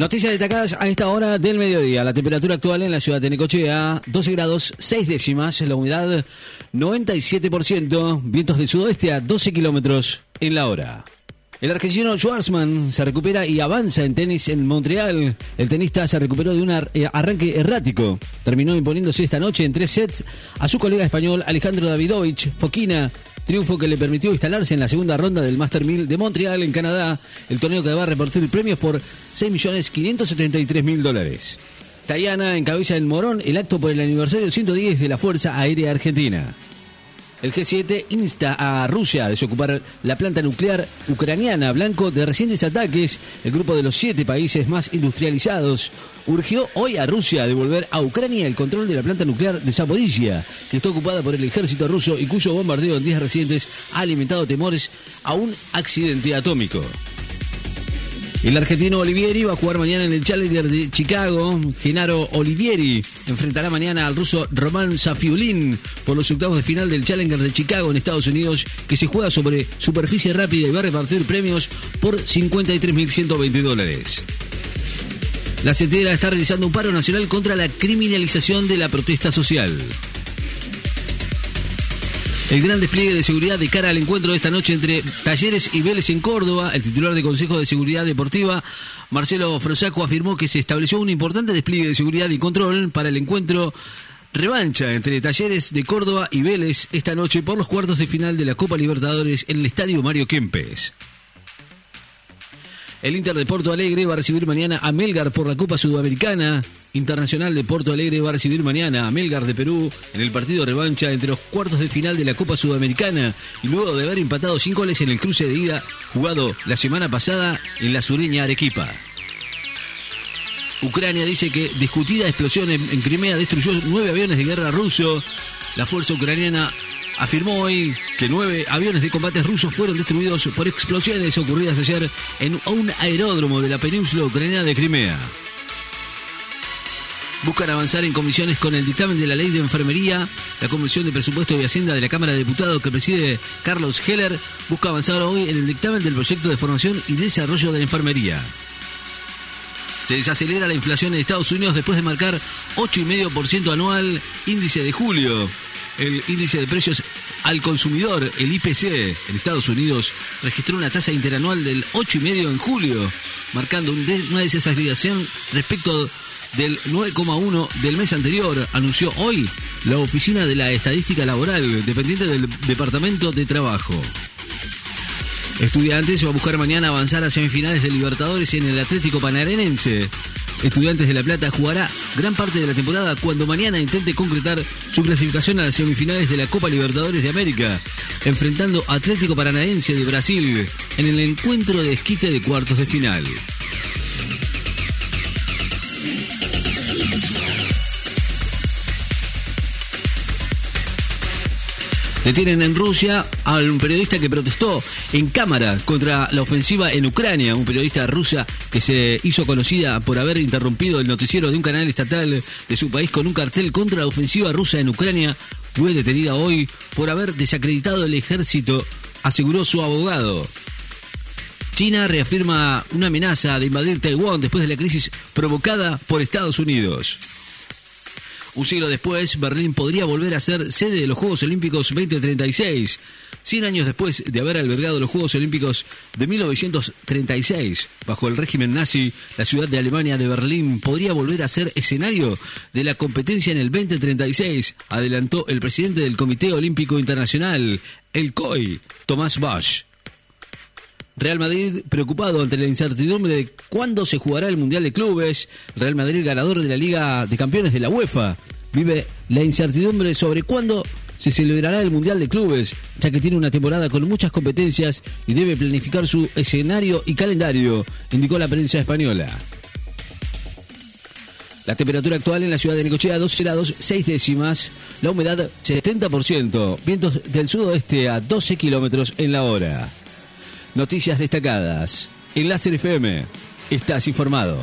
Noticias destacadas a esta hora del mediodía. La temperatura actual en la ciudad de Necochea, 12 grados 6 décimas. La humedad, 97%. Vientos del sudoeste a 12 kilómetros en la hora. El argentino Schwarzman se recupera y avanza en tenis en Montreal. El tenista se recuperó de un eh, arranque errático. Terminó imponiéndose esta noche en tres sets a su colega español Alejandro Davidovich Foquina triunfo que le permitió instalarse en la segunda ronda del Master 1000 de Montreal, en Canadá, el torneo que va a repartir premios por 6.573.000 dólares. Tayana encabeza en Morón el acto por el aniversario 110 de la Fuerza Aérea Argentina. El G7 insta a Rusia a desocupar la planta nuclear ucraniana, blanco de recientes ataques. El grupo de los siete países más industrializados urgió hoy a Rusia a devolver a Ucrania el control de la planta nuclear de Zaporizhia, que está ocupada por el ejército ruso y cuyo bombardeo en días recientes ha alimentado temores a un accidente atómico. El argentino Olivieri va a jugar mañana en el Challenger de Chicago. Genaro Olivieri enfrentará mañana al ruso Roman Safiulin por los octavos de final del Challenger de Chicago en Estados Unidos, que se juega sobre superficie rápida y va a repartir premios por 53.120 dólares. La CETERA está realizando un paro nacional contra la criminalización de la protesta social. El gran despliegue de seguridad de cara al encuentro de esta noche entre Talleres y Vélez en Córdoba, el titular de Consejo de Seguridad Deportiva, Marcelo Frosaco, afirmó que se estableció un importante despliegue de seguridad y control para el encuentro revancha entre Talleres de Córdoba y Vélez esta noche por los cuartos de final de la Copa Libertadores en el Estadio Mario Kempes. El Inter de Porto Alegre va a recibir mañana a Melgar por la Copa Sudamericana. Internacional de Porto Alegre va a recibir mañana a Melgar de Perú en el partido revancha entre los cuartos de final de la Copa Sudamericana y luego de haber empatado sin goles en el cruce de ida jugado la semana pasada en la sureña Arequipa. Ucrania dice que discutida explosión en, en Crimea destruyó nueve aviones de guerra ruso. La fuerza ucraniana afirmó hoy que nueve aviones de combate rusos fueron destruidos por explosiones ocurridas ayer en un aeródromo de la península ucraniana de Crimea. Buscan avanzar en comisiones con el dictamen de la ley de enfermería. La Comisión de Presupuesto y Hacienda de la Cámara de Diputados que preside Carlos Heller busca avanzar hoy en el dictamen del proyecto de formación y desarrollo de la enfermería. Se desacelera la inflación en Estados Unidos después de marcar 8,5% anual índice de julio el índice de precios al consumidor, el IPC, en Estados Unidos registró una tasa interanual del 8,5 en julio, marcando una desaceleración respecto del 9,1 del mes anterior, anunció hoy la Oficina de la Estadística Laboral, dependiente del Departamento de Trabajo. Estudiantes va a buscar mañana avanzar a semifinales de Libertadores en el Atlético Panarenense. Estudiantes de La Plata jugará gran parte de la temporada cuando mañana intente concretar su clasificación a las semifinales de la Copa Libertadores de América, enfrentando Atlético Paranaense de Brasil en el encuentro de esquite de cuartos de final. Detienen en Rusia a un periodista que protestó en cámara contra la ofensiva en Ucrania, un periodista rusa que se hizo conocida por haber interrumpido el noticiero de un canal estatal de su país con un cartel contra la ofensiva rusa en Ucrania. Fue detenida hoy por haber desacreditado el ejército, aseguró su abogado. China reafirma una amenaza de invadir Taiwán después de la crisis provocada por Estados Unidos. Un siglo después, Berlín podría volver a ser sede de los Juegos Olímpicos 2036. Cien años después de haber albergado los Juegos Olímpicos de 1936, bajo el régimen nazi, la ciudad de Alemania de Berlín podría volver a ser escenario de la competencia en el 2036, adelantó el presidente del Comité Olímpico Internacional, el COI, Tomás Bach. Real Madrid preocupado ante la incertidumbre de cuándo se jugará el Mundial de Clubes. Real Madrid ganador de la Liga de Campeones de la UEFA. Vive la incertidumbre sobre cuándo se celebrará el Mundial de Clubes, ya que tiene una temporada con muchas competencias y debe planificar su escenario y calendario, indicó la prensa española. La temperatura actual en la ciudad de Necochea 12 grados 6 décimas, la humedad 70%, vientos del sudoeste a 12 kilómetros en la hora. Noticias destacadas. En Láser FM, estás informado.